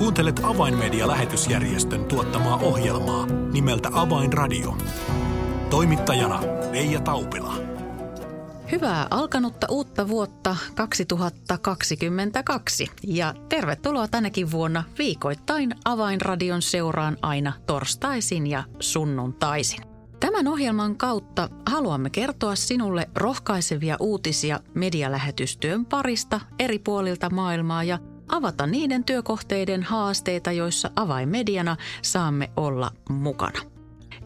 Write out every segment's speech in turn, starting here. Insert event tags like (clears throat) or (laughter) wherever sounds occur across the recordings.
Kuuntelet Avainmedia-lähetysjärjestön tuottamaa ohjelmaa nimeltä Avainradio. Toimittajana Leija Taupila. Hyvää alkanutta uutta vuotta 2022 ja tervetuloa tänäkin vuonna viikoittain Avainradion seuraan aina torstaisin ja sunnuntaisin. Tämän ohjelman kautta haluamme kertoa sinulle rohkaisevia uutisia medialähetystyön parista eri puolilta maailmaa ja avata niiden työkohteiden haasteita, joissa avainmediana saamme olla mukana.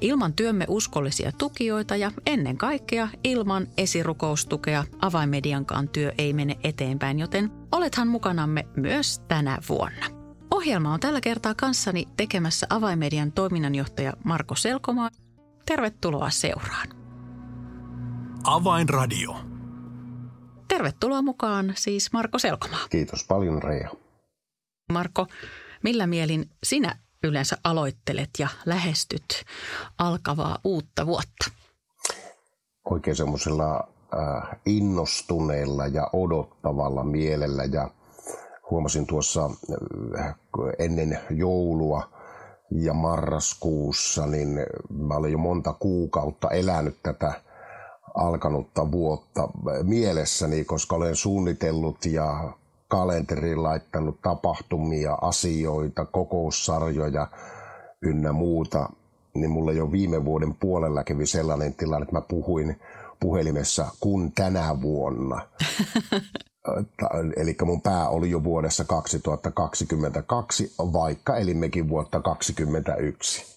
Ilman työmme uskollisia tukijoita ja ennen kaikkea ilman esirukoustukea avainmediankaan työ ei mene eteenpäin, joten olethan mukanamme myös tänä vuonna. Ohjelma on tällä kertaa kanssani tekemässä avainmedian toiminnanjohtaja Marko Selkomaa. Tervetuloa seuraan. Avainradio. Tervetuloa mukaan siis Marko Selkomaa. Kiitos paljon Reija. Marko, millä mielin sinä yleensä aloittelet ja lähestyt alkavaa uutta vuotta? Oikein semmoisella äh, innostuneella ja odottavalla mielellä ja huomasin tuossa äh, ennen joulua ja marraskuussa, niin mä olen jo monta kuukautta elänyt tätä alkanutta vuotta mielessäni, koska olen suunnitellut ja kalenteriin laittanut tapahtumia, asioita, kokoussarjoja ynnä muuta, niin mulle jo viime vuoden puolella kävi sellainen tilanne, että mä puhuin puhelimessa kun tänä vuonna. Eli mun pää oli jo vuodessa 2022, vaikka elimmekin vuotta 2021.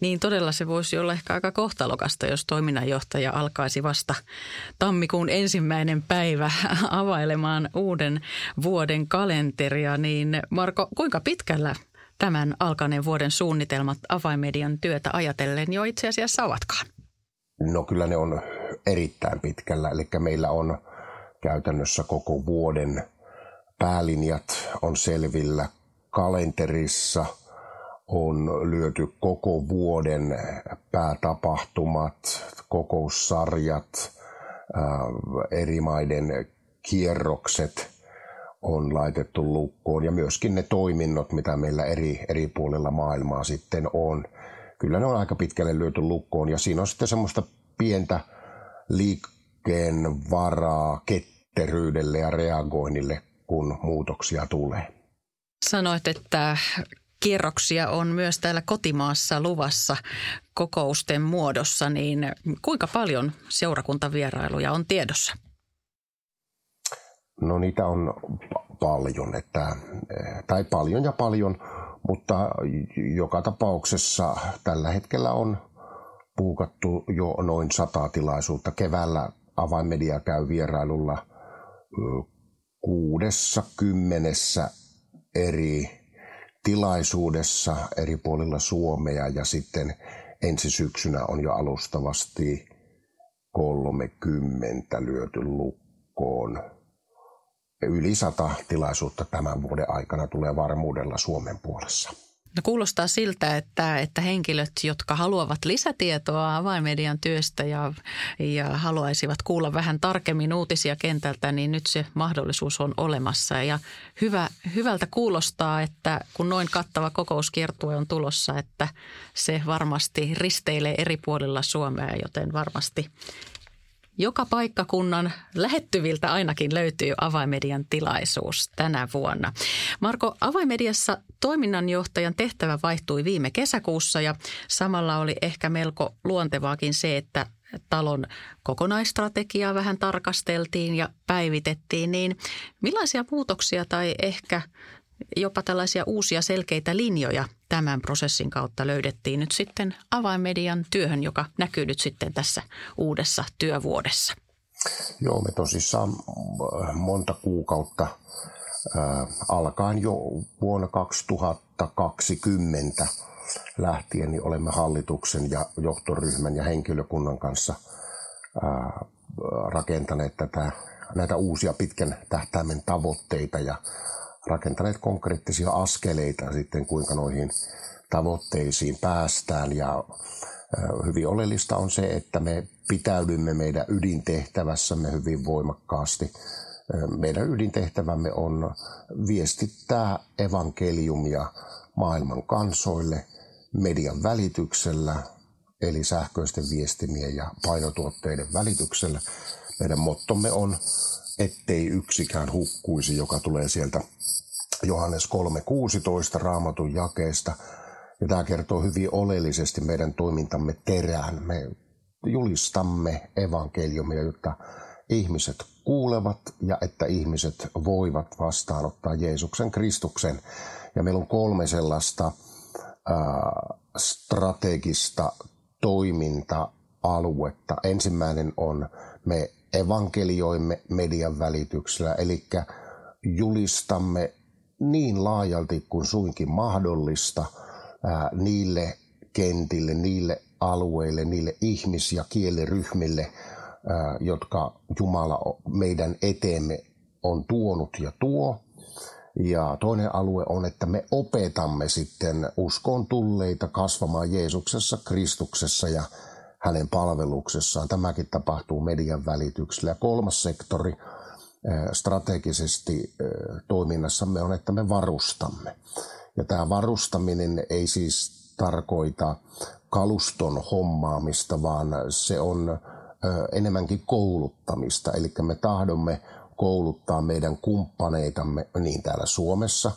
Niin todella se voisi olla ehkä aika kohtalokasta, jos toiminnanjohtaja alkaisi vasta tammikuun ensimmäinen päivä (laughs) availemaan uuden vuoden kalenteria. Niin Marko, kuinka pitkällä tämän alkaneen vuoden suunnitelmat avaimedian työtä ajatellen jo itse asiassa ovatkaan? No kyllä ne on erittäin pitkällä. Eli meillä on käytännössä koko vuoden päälinjat on selvillä kalenterissa – on lyöty koko vuoden päätapahtumat, kokoussarjat, eri maiden kierrokset on laitettu lukkoon ja myöskin ne toiminnot, mitä meillä eri, eri puolilla maailmaa sitten on. Kyllä ne on aika pitkälle lyöty lukkoon ja siinä on sitten semmoista pientä liikkeen varaa ketteryydelle ja reagoinnille, kun muutoksia tulee. Sanoit, että kierroksia on myös täällä kotimaassa luvassa kokousten muodossa, niin kuinka paljon seurakuntavierailuja on tiedossa? No niitä on paljon, että, tai paljon ja paljon, mutta joka tapauksessa tällä hetkellä on puukattu jo noin sata tilaisuutta. Keväällä avainmedia käy vierailulla kuudessa kymmenessä eri tilaisuudessa eri puolilla Suomea ja sitten ensi syksynä on jo alustavasti 30 lyöty lukkoon. Yli sata tilaisuutta tämän vuoden aikana tulee varmuudella Suomen puolessa. No kuulostaa siltä, että, että henkilöt, jotka haluavat lisätietoa avainmedian työstä ja, ja haluaisivat kuulla vähän tarkemmin uutisia kentältä, niin nyt se mahdollisuus on olemassa. Ja hyvä, hyvältä kuulostaa, että kun noin kattava kokouskiertue on tulossa, että se varmasti risteilee eri puolilla Suomea, joten varmasti joka paikkakunnan lähettyviltä ainakin löytyy avaimedian tilaisuus tänä vuonna. Marko, avaimediassa toiminnanjohtajan tehtävä vaihtui viime kesäkuussa ja samalla oli ehkä melko luontevaakin se, että talon kokonaistrategiaa vähän tarkasteltiin ja päivitettiin, niin millaisia muutoksia tai ehkä jopa tällaisia uusia selkeitä linjoja tämän prosessin kautta löydettiin nyt sitten avainmedian työhön, joka näkyy nyt sitten tässä uudessa työvuodessa. Joo, me tosissaan äh, monta kuukautta äh, alkaen jo vuonna 2020 lähtien niin olemme hallituksen ja johtoryhmän ja henkilökunnan kanssa äh, rakentaneet tätä, näitä uusia pitkän tähtäimen tavoitteita ja rakentaneet konkreettisia askeleita sitten, kuinka noihin tavoitteisiin päästään. Ja hyvin oleellista on se, että me pitäydymme meidän ydintehtävässämme hyvin voimakkaasti. Meidän ydintehtävämme on viestittää evankeliumia maailman kansoille median välityksellä, eli sähköisten viestimien ja painotuotteiden välityksellä. Meidän mottomme on, ettei yksikään hukkuisi, joka tulee sieltä Johannes 3.16 raamatun jakeesta. Ja tämä kertoo hyvin oleellisesti meidän toimintamme terään. Me julistamme evankeliumia, jotta ihmiset kuulevat ja että ihmiset voivat vastaanottaa Jeesuksen Kristuksen. Ja meillä on kolme sellaista äh, strategista toiminta-aluetta. Ensimmäinen on me evankelioimme median välityksellä, eli julistamme niin laajalti kuin suinkin mahdollista ää, niille kentille, niille alueille, niille ihmis- ja kieliryhmille, ää, jotka Jumala meidän eteemme on tuonut ja tuo. Ja toinen alue on, että me opetamme sitten uskoon tulleita kasvamaan Jeesuksessa, Kristuksessa ja hänen palveluksessaan. Tämäkin tapahtuu median välityksellä. Kolmas sektori strategisesti toiminnassamme on, että me varustamme. Ja tämä varustaminen ei siis tarkoita kaluston hommaamista, vaan se on enemmänkin kouluttamista. Eli me tahdomme kouluttaa meidän kumppaneitamme niin täällä Suomessa,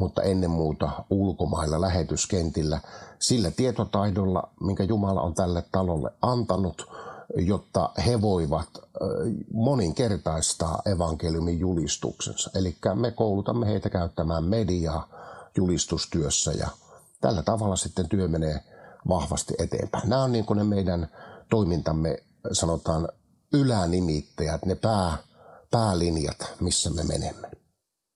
mutta ennen muuta ulkomailla lähetyskentillä sillä tietotaidolla, minkä Jumala on tälle talolle antanut, jotta he voivat moninkertaistaa evankeliumin julistuksensa. Eli me koulutamme heitä käyttämään mediaa julistustyössä ja tällä tavalla sitten työ menee vahvasti eteenpäin. Nämä on niin kuin ne meidän toimintamme, sanotaan ylänimittäjät, ne pää, päälinjat, missä me menemme.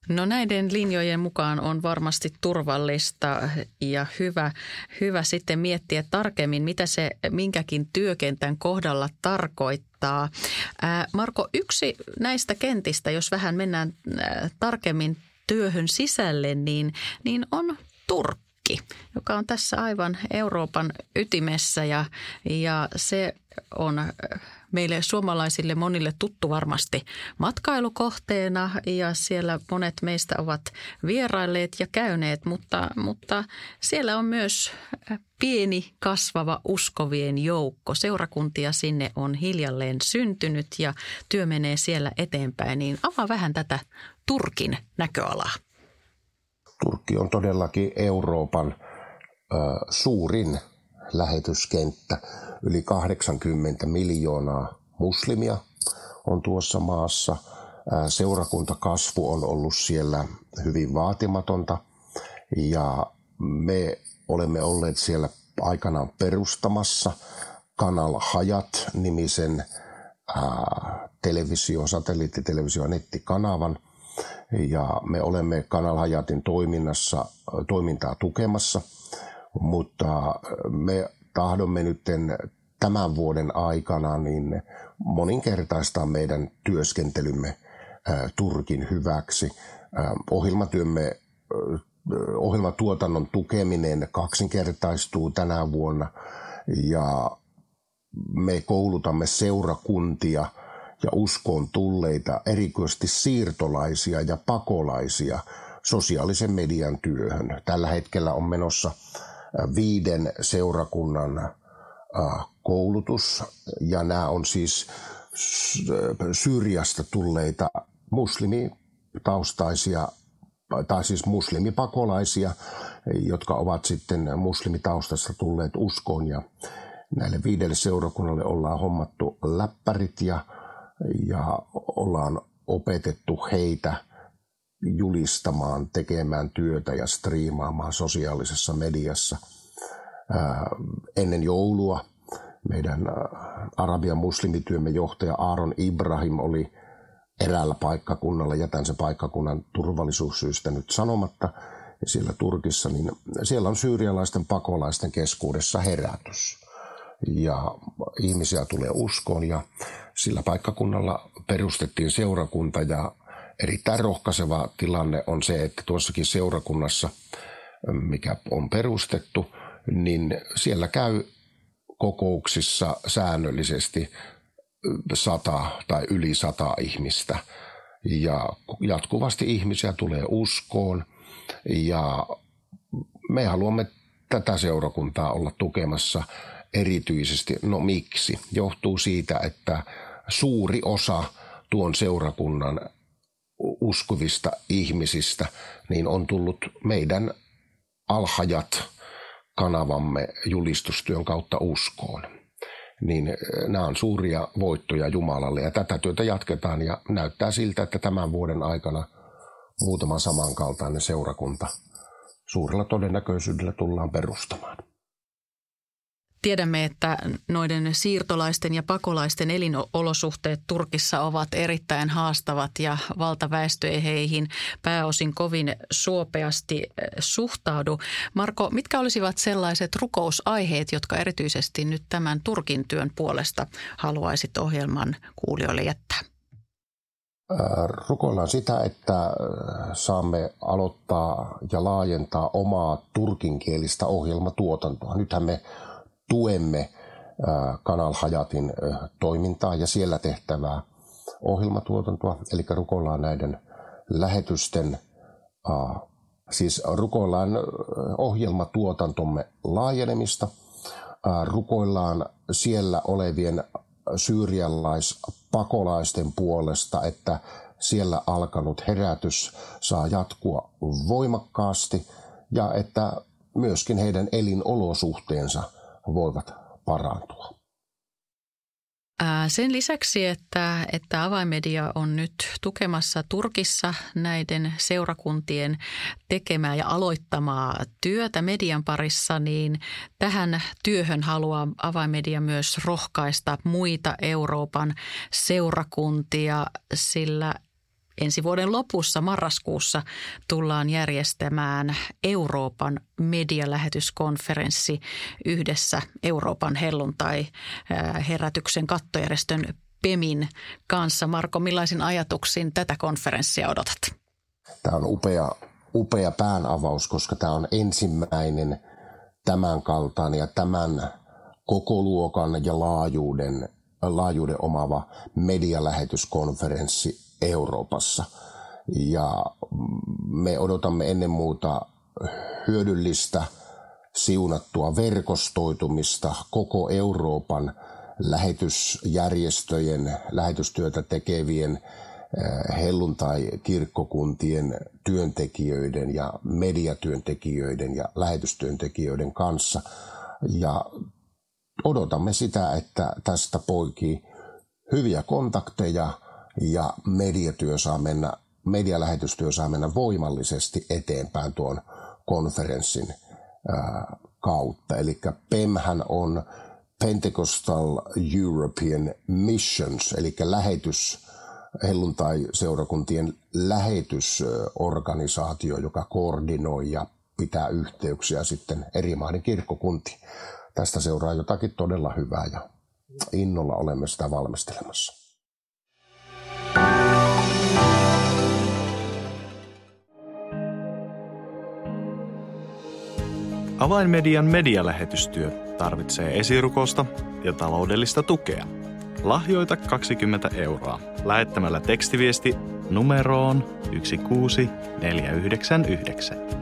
No näiden linjojen mukaan on varmasti turvallista ja hyvä, hyvä sitten miettiä tarkemmin, mitä se minkäkin työkentän kohdalla tarkoittaa. Marko, yksi näistä kentistä, jos vähän mennään ää, tarkemmin työhön sisälle, niin, niin on Turkki, joka on tässä aivan Euroopan ytimessä ja, ja se on meille suomalaisille monille tuttu varmasti matkailukohteena ja siellä monet meistä ovat vierailleet ja käyneet, mutta, mutta siellä on myös pieni kasvava uskovien joukko. Seurakuntia sinne on hiljalleen syntynyt ja työ menee siellä eteenpäin, niin avaa vähän tätä Turkin näköalaa. Turkki on todellakin Euroopan ö, suurin lähetyskenttä. Yli 80 miljoonaa muslimia on tuossa maassa. Seurakuntakasvu on ollut siellä hyvin vaatimatonta ja me olemme olleet siellä aikanaan perustamassa Kanal Hayat-nimisen televisio, satelliittitelevisio- nettikanavan. Ja me olemme Kanal Hayatin toiminnassa, toimintaa tukemassa – mutta me tahdomme nyt tämän vuoden aikana niin moninkertaistaa meidän työskentelymme Turkin hyväksi. Ohjelmatyömme, ohjelmatuotannon tukeminen kaksinkertaistuu tänä vuonna ja me koulutamme seurakuntia ja uskoon tulleita, erikoisesti siirtolaisia ja pakolaisia sosiaalisen median työhön. Tällä hetkellä on menossa viiden seurakunnan koulutus ja nämä on siis Syyriasta tulleita muslimitaustaisia tai siis muslimipakolaisia, jotka ovat sitten muslimitaustasta tulleet uskoon ja näille viidelle seurakunnalle ollaan hommattu läppärit ja, ja ollaan opetettu heitä – julistamaan, tekemään työtä ja striimaamaan sosiaalisessa mediassa. Ennen joulua meidän Arabian muslimityömme johtaja Aaron Ibrahim oli eräällä paikkakunnalla, jätän se paikkakunnan turvallisuussyistä nyt sanomatta, ja siellä Turkissa, niin siellä on syyrialaisten pakolaisten keskuudessa herätys. Ja ihmisiä tulee uskoon ja sillä paikkakunnalla perustettiin seurakunta ja erittäin rohkaiseva tilanne on se, että tuossakin seurakunnassa, mikä on perustettu, niin siellä käy kokouksissa säännöllisesti sata tai yli sata ihmistä. ja jatkuvasti ihmisiä tulee uskoon ja me haluamme tätä seurakuntaa olla tukemassa erityisesti. No miksi? Johtuu siitä, että suuri osa tuon seurakunnan uskovista ihmisistä niin on tullut meidän alhajat kanavamme julistustyön kautta uskoon. Niin nämä on suuria voittoja Jumalalle ja tätä työtä jatketaan ja näyttää siltä, että tämän vuoden aikana muutama samankaltainen seurakunta suurella todennäköisyydellä tullaan perustamaan. Tiedämme, että noiden siirtolaisten ja pakolaisten elinolosuhteet Turkissa ovat erittäin haastavat ja valtaväestö ei heihin pääosin kovin suopeasti eh, suhtaudu. Marko, mitkä olisivat sellaiset rukousaiheet, jotka erityisesti nyt tämän Turkin työn puolesta haluaisit ohjelman kuulijoille jättää? Äh, rukoillaan sitä, että äh, saamme aloittaa ja laajentaa omaa turkinkielistä ohjelmatuotantoa. Nythän me tuemme Kanal Hajatin toimintaa ja siellä tehtävää ohjelmatuotantoa, eli rukoillaan näiden lähetysten, siis rukoillaan ohjelmatuotantomme laajenemista, rukoillaan siellä olevien syyrialaispakolaisten puolesta, että siellä alkanut herätys saa jatkua voimakkaasti ja että myöskin heidän elinolosuhteensa – voivat parantua. Sen lisäksi, että, että avaimedia on nyt tukemassa Turkissa näiden seurakuntien tekemää ja aloittamaa työtä median parissa, niin tähän työhön haluaa avaimedia myös rohkaista muita Euroopan seurakuntia, sillä ensi vuoden lopussa marraskuussa tullaan järjestämään Euroopan medialähetyskonferenssi yhdessä Euroopan helluntai-herätyksen kattojärjestön PEMin kanssa. Marko, millaisin ajatuksin tätä konferenssia odotat? Tämä on upea, upea päänavaus, koska tämä on ensimmäinen tämän kaltainen ja tämän koko luokan ja laajuuden, laajuuden omava medialähetyskonferenssi Euroopassa. Ja me odotamme ennen muuta hyödyllistä siunattua verkostoitumista koko Euroopan lähetysjärjestöjen, lähetystyötä tekevien eh, helluntai-kirkkokuntien työntekijöiden ja mediatyöntekijöiden ja lähetystyöntekijöiden kanssa. Ja odotamme sitä, että tästä poikii hyviä kontakteja – ja mediatyö saa mennä, medialähetystyö saa mennä voimallisesti eteenpäin tuon konferenssin ää, kautta. Eli PEMhän on Pentecostal European Missions, eli lähetys, helluntai-seurakuntien lähetysorganisaatio, joka koordinoi ja pitää yhteyksiä sitten eri maiden kirkkokuntiin. Tästä seuraa jotakin todella hyvää ja innolla olemme sitä valmistelemassa. Avainmedian medialähetystyö tarvitsee esirukosta ja taloudellista tukea. Lahjoita 20 euroa lähettämällä tekstiviesti numeroon 16499.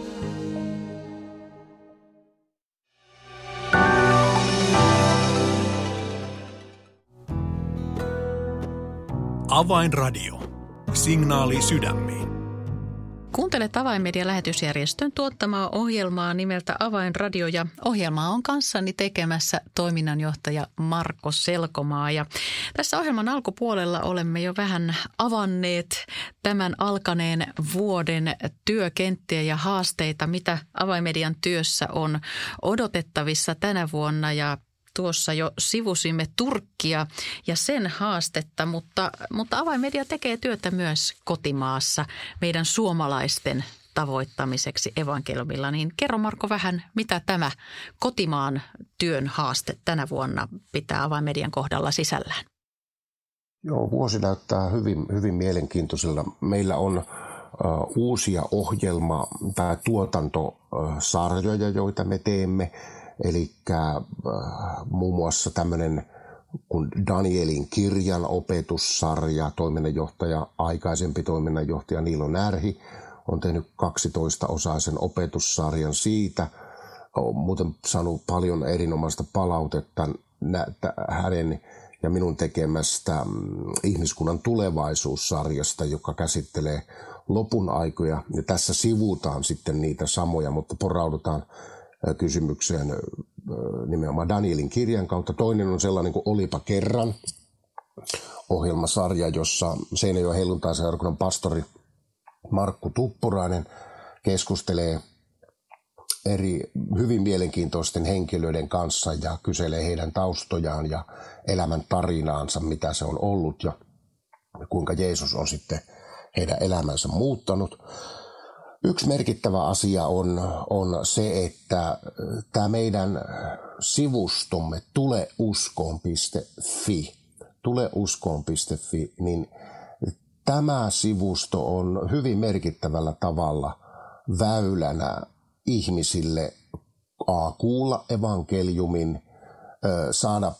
Avainradio. Signaali sydämiin. Kuuntelet Avainmedian lähetysjärjestön tuottamaa ohjelmaa nimeltä Avainradio ja ohjelmaa on kanssani tekemässä toiminnanjohtaja Marko Selkomaa. Ja tässä ohjelman alkupuolella olemme jo vähän avanneet tämän alkaneen vuoden työkenttiä ja haasteita, mitä Avainmedian työssä on odotettavissa tänä vuonna ja tuossa jo sivusimme Turkkia ja sen haastetta, mutta, mutta avaimedia tekee työtä myös kotimaassa meidän suomalaisten tavoittamiseksi evankeliumilla. Niin kerro Marko vähän, mitä tämä kotimaan työn haaste tänä vuonna pitää avainmedian kohdalla sisällään? Joo, vuosi näyttää hyvin, hyvin mielenkiintoisella. Meillä on uusia ohjelma- tai tuotantosarjoja, joita me teemme. Eli uh, muun muassa tämmöinen kun Danielin kirjan opetussarja, toiminnanjohtaja, aikaisempi toiminnanjohtaja Niilo Närhi on tehnyt 12-osaisen opetussarjan siitä. On muuten saanut paljon erinomaista palautetta hänen ja minun tekemästä mm, ihmiskunnan tulevaisuussarjasta, joka käsittelee lopun aikoja. Ja tässä sivutaan sitten niitä samoja, mutta poraudutaan kysymykseen nimenomaan Danielin kirjan kautta. Toinen on sellainen kuin Olipa kerran ohjelmasarja, jossa Seinäjoen helluntaisen pastori Markku Tuppurainen keskustelee eri hyvin mielenkiintoisten henkilöiden kanssa ja kyselee heidän taustojaan ja elämän tarinaansa, mitä se on ollut ja kuinka Jeesus on sitten heidän elämänsä muuttanut. Yksi merkittävä asia on, on se, että tämä meidän sivustomme tuleuskoon.fi, tuleuskoon.fi, niin tämä sivusto on hyvin merkittävällä tavalla väylänä ihmisille a, kuulla evankeliumin, saada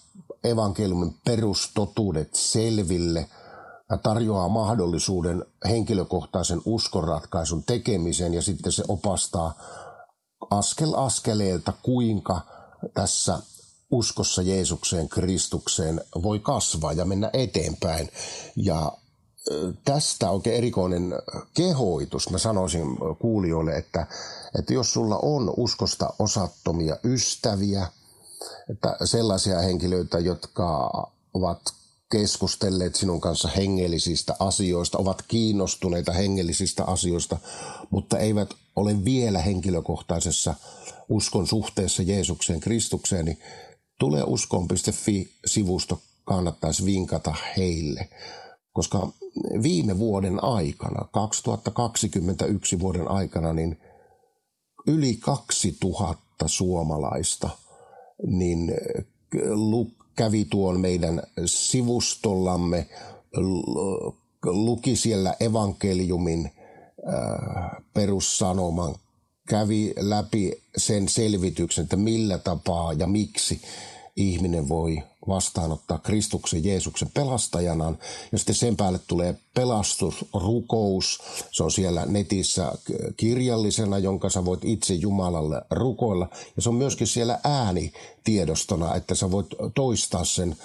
evankeliumin perustotuudet selville – tarjoaa mahdollisuuden henkilökohtaisen uskonratkaisun tekemiseen ja sitten se opastaa askel askeleelta, kuinka tässä uskossa Jeesukseen, Kristukseen voi kasvaa ja mennä eteenpäin. Ja tästä oikein erikoinen kehoitus. Mä sanoisin kuulijoille, että, että jos sulla on uskosta osattomia ystäviä, että sellaisia henkilöitä, jotka ovat keskustelleet sinun kanssa hengellisistä asioista, ovat kiinnostuneita hengellisistä asioista, mutta eivät ole vielä henkilökohtaisessa uskon suhteessa Jeesukseen, Kristukseen, niin tule uskon.fi-sivusto kannattaisi vinkata heille. Koska viime vuoden aikana, 2021 vuoden aikana, niin yli 2000 suomalaista niin kävi tuon meidän sivustollamme, luki siellä evankeliumin äh, perussanoman, kävi läpi sen selvityksen, että millä tapaa ja miksi ihminen voi vastaanottaa Kristuksen Jeesuksen pelastajanaan. Ja sitten sen päälle tulee pelastusrukous. Se on siellä netissä kirjallisena, jonka sä voit itse Jumalalle rukoilla. Ja se on myöskin siellä äänitiedostona, että sä voit toistaa sen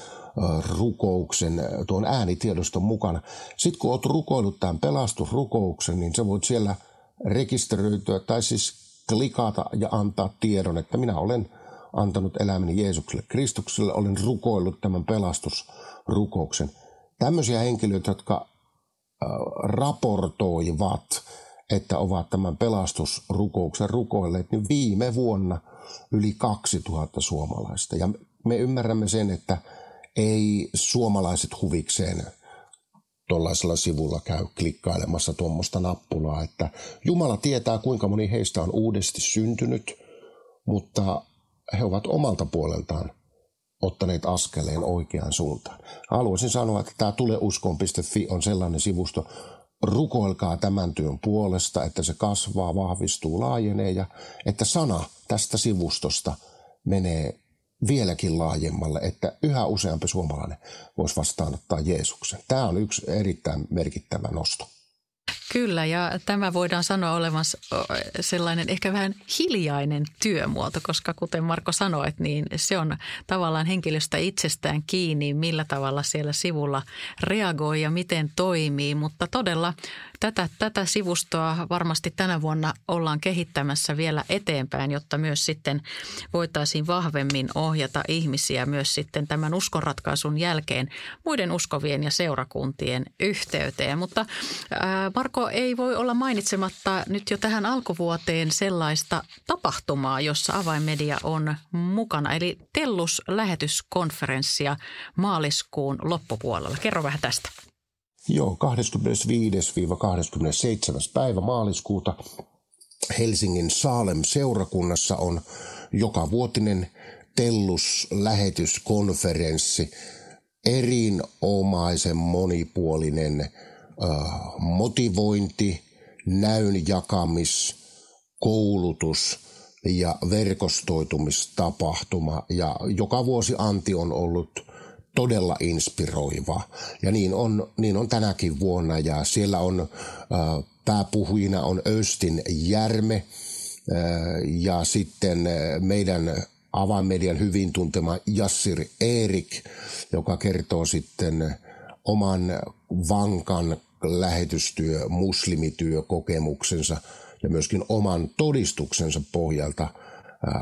rukouksen tuon äänitiedoston mukana. Sitten kun oot rukoillut tämän pelastusrukouksen, niin sä voit siellä rekisteröityä tai siis klikata ja antaa tiedon, että minä olen – antanut elämäni Jeesukselle Kristukselle, olen rukoillut tämän pelastusrukouksen. Tämmöisiä henkilöitä, jotka raportoivat, että ovat tämän pelastusrukouksen rukoilleet, niin viime vuonna yli 2000 suomalaista. Ja me ymmärrämme sen, että ei suomalaiset huvikseen tuollaisella sivulla käy klikkailemassa tuommoista nappulaa, että Jumala tietää kuinka moni heistä on uudesti syntynyt, mutta he ovat omalta puoleltaan ottaneet askeleen oikeaan suuntaan. Haluaisin sanoa, että tämä tuleuskon.fi on sellainen sivusto, rukoilkaa tämän työn puolesta, että se kasvaa, vahvistuu, laajenee ja että sana tästä sivustosta menee vieläkin laajemmalle, että yhä useampi suomalainen voisi vastaanottaa Jeesuksen. Tämä on yksi erittäin merkittävä nosto. Kyllä, ja tämä voidaan sanoa olevan sellainen ehkä vähän hiljainen työmuoto, koska kuten Marko sanoi, niin se on tavallaan henkilöstä itsestään kiinni, millä tavalla siellä sivulla reagoi ja miten toimii, mutta todella tätä, tätä sivustoa varmasti tänä vuonna ollaan kehittämässä vielä eteenpäin, jotta myös sitten voitaisiin vahvemmin ohjata ihmisiä myös sitten tämän uskonratkaisun jälkeen muiden uskovien ja seurakuntien yhteyteen. Mutta Marko ei voi olla mainitsematta nyt jo tähän alkuvuoteen sellaista tapahtumaa, jossa avainmedia on mukana, eli Tellus-lähetyskonferenssia maaliskuun loppupuolella. Kerro vähän tästä. Joo, 25-27. päivä maaliskuuta Helsingin Saalem seurakunnassa on joka vuotinen Tellus-lähetyskonferenssi, erinomaisen monipuolinen motivointi, näyn jakamis, koulutus ja verkostoitumistapahtuma. Ja joka vuosi Anti on ollut todella inspiroiva. Ja niin on, niin on tänäkin vuonna. Ja siellä on äh, pääpuhujina on Östin Järme äh, ja sitten meidän avainmedian hyvin tuntema Jassir Erik, joka kertoo sitten oman vankan lähetystyö, muslimityö kokemuksensa ja myöskin oman todistuksensa pohjalta,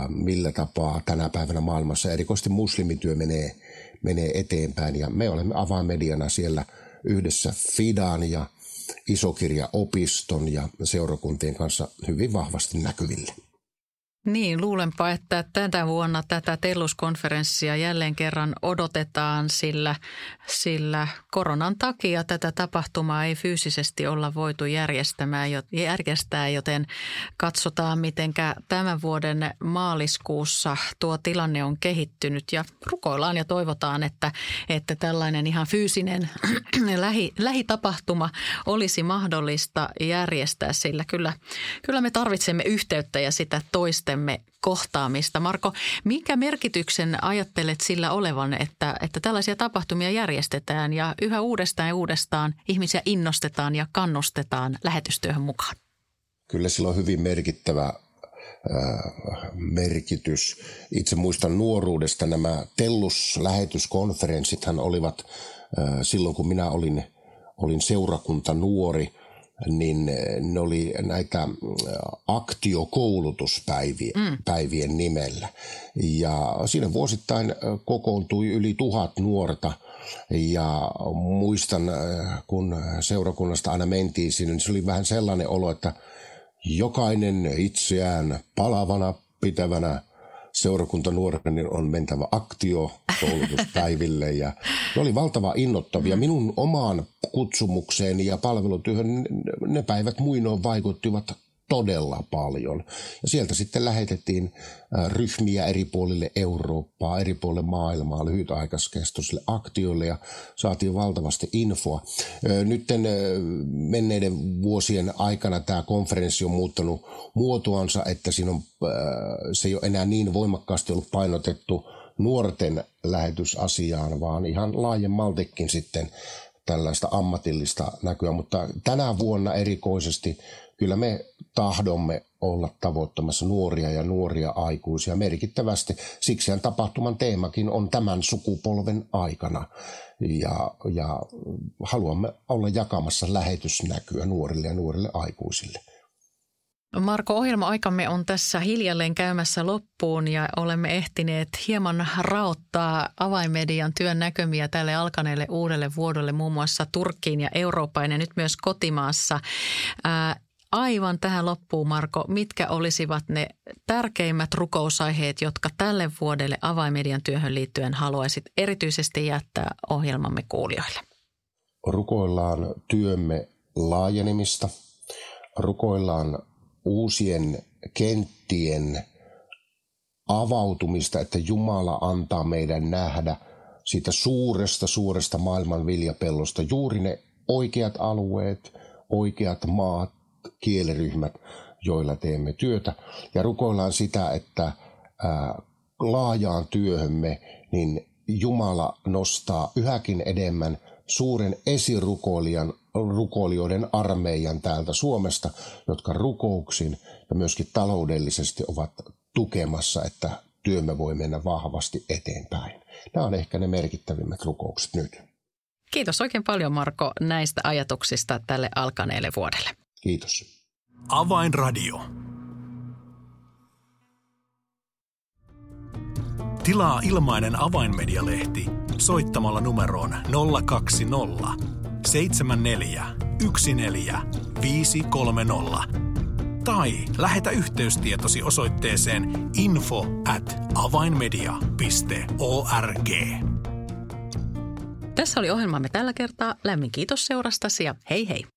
millä tapaa tänä päivänä maailmassa erikoisesti muslimityö menee, menee eteenpäin. Ja me olemme avainmediana siellä yhdessä Fidan ja isokirjaopiston ja seurakuntien kanssa hyvin vahvasti näkyville. Niin, luulenpa, että tänä vuonna tätä Tellus-konferenssia jälleen kerran odotetaan, sillä, sillä koronan takia tätä tapahtumaa ei fyysisesti olla voitu järjestää, joten katsotaan, miten tämän vuoden maaliskuussa tuo tilanne on kehittynyt. Ja rukoillaan ja toivotaan, että, että tällainen ihan fyysinen (clears throat) lähi, lähitapahtuma olisi mahdollista järjestää, sillä kyllä, kyllä me tarvitsemme yhteyttä ja sitä toista toistemme kohtaamista. Marko, minkä merkityksen ajattelet sillä olevan, että, että tällaisia tapahtumia järjestetään ja yhä uudestaan ja uudestaan ihmisiä innostetaan ja kannustetaan lähetystyöhön mukaan? Kyllä sillä on hyvin merkittävä merkitys. Itse muistan nuoruudesta nämä Tellus-lähetyskonferensithan olivat silloin, kun minä olin, olin seurakunta nuori – niin eh, ne oli näitä eh, aktiokoulutuspäivien mm. nimellä. Ja siinä vuosittain eh, kokoontui yli tuhat nuorta ja muistan, kun seurakunnasta aina mentiin sinne, niin se oli vähän sellainen olo, että jokainen itseään palavana pitävänä – seurakuntanuorena niin on mentävä aktio koulutuspäiville ja ne oli valtava innottavia. Minun omaan kutsumukseeni ja palvelutyöhön ne päivät muinoin vaikuttivat todella paljon. Ja sieltä sitten lähetettiin ryhmiä eri puolille Eurooppaa, eri puolille maailmaa lyhytaikaiskestoisille aktioille ja saatiin valtavasti infoa. Nyt menneiden vuosien aikana tämä konferenssi on muuttanut muotoansa, että siinä on, se ei ole enää niin voimakkaasti ollut painotettu nuorten lähetysasiaan, vaan ihan laajemmaltikin sitten tällaista ammatillista näkyä, mutta tänä vuonna erikoisesti kyllä me tahdomme olla tavoittamassa nuoria ja nuoria aikuisia merkittävästi. Siksihän tapahtuman teemakin on tämän sukupolven aikana. Ja, ja haluamme olla jakamassa lähetysnäkyä nuorille ja nuorille aikuisille. Marko, ohjelma-aikamme on tässä hiljalleen käymässä loppuun ja olemme ehtineet hieman raottaa avaimedian työn näkömiä tälle alkaneelle uudelle vuodelle muun muassa Turkkiin ja Eurooppaan ja nyt myös kotimaassa. Ää, aivan tähän loppuun, Marko, mitkä olisivat ne tärkeimmät rukousaiheet, jotka tälle vuodelle avaimedian työhön liittyen haluaisit erityisesti jättää ohjelmamme kuulijoille? Rukoillaan työmme laajenemista, rukoillaan uusien kenttien avautumista, että Jumala antaa meidän nähdä siitä suuresta, suuresta maailman viljapellosta juuri ne oikeat alueet, oikeat maat, kieliryhmät, joilla teemme työtä. Ja rukoillaan sitä, että laajaan työhömme niin Jumala nostaa yhäkin enemmän suuren esirukoilijan rukoilijoiden armeijan täältä Suomesta, jotka rukouksin ja myöskin taloudellisesti ovat tukemassa, että työmme voi mennä vahvasti eteenpäin. Nämä on ehkä ne merkittävimmät rukoukset nyt. Kiitos oikein paljon Marko näistä ajatuksista tälle alkaneelle vuodelle. Kiitos. Avainradio. Tilaa ilmainen avainmedialehti soittamalla numeroon 020 74 14 tai lähetä yhteystietosi osoitteeseen info at avainmedia.org. Tässä oli ohjelmamme tällä kertaa. Lämmin kiitos seurastasi ja hei hei!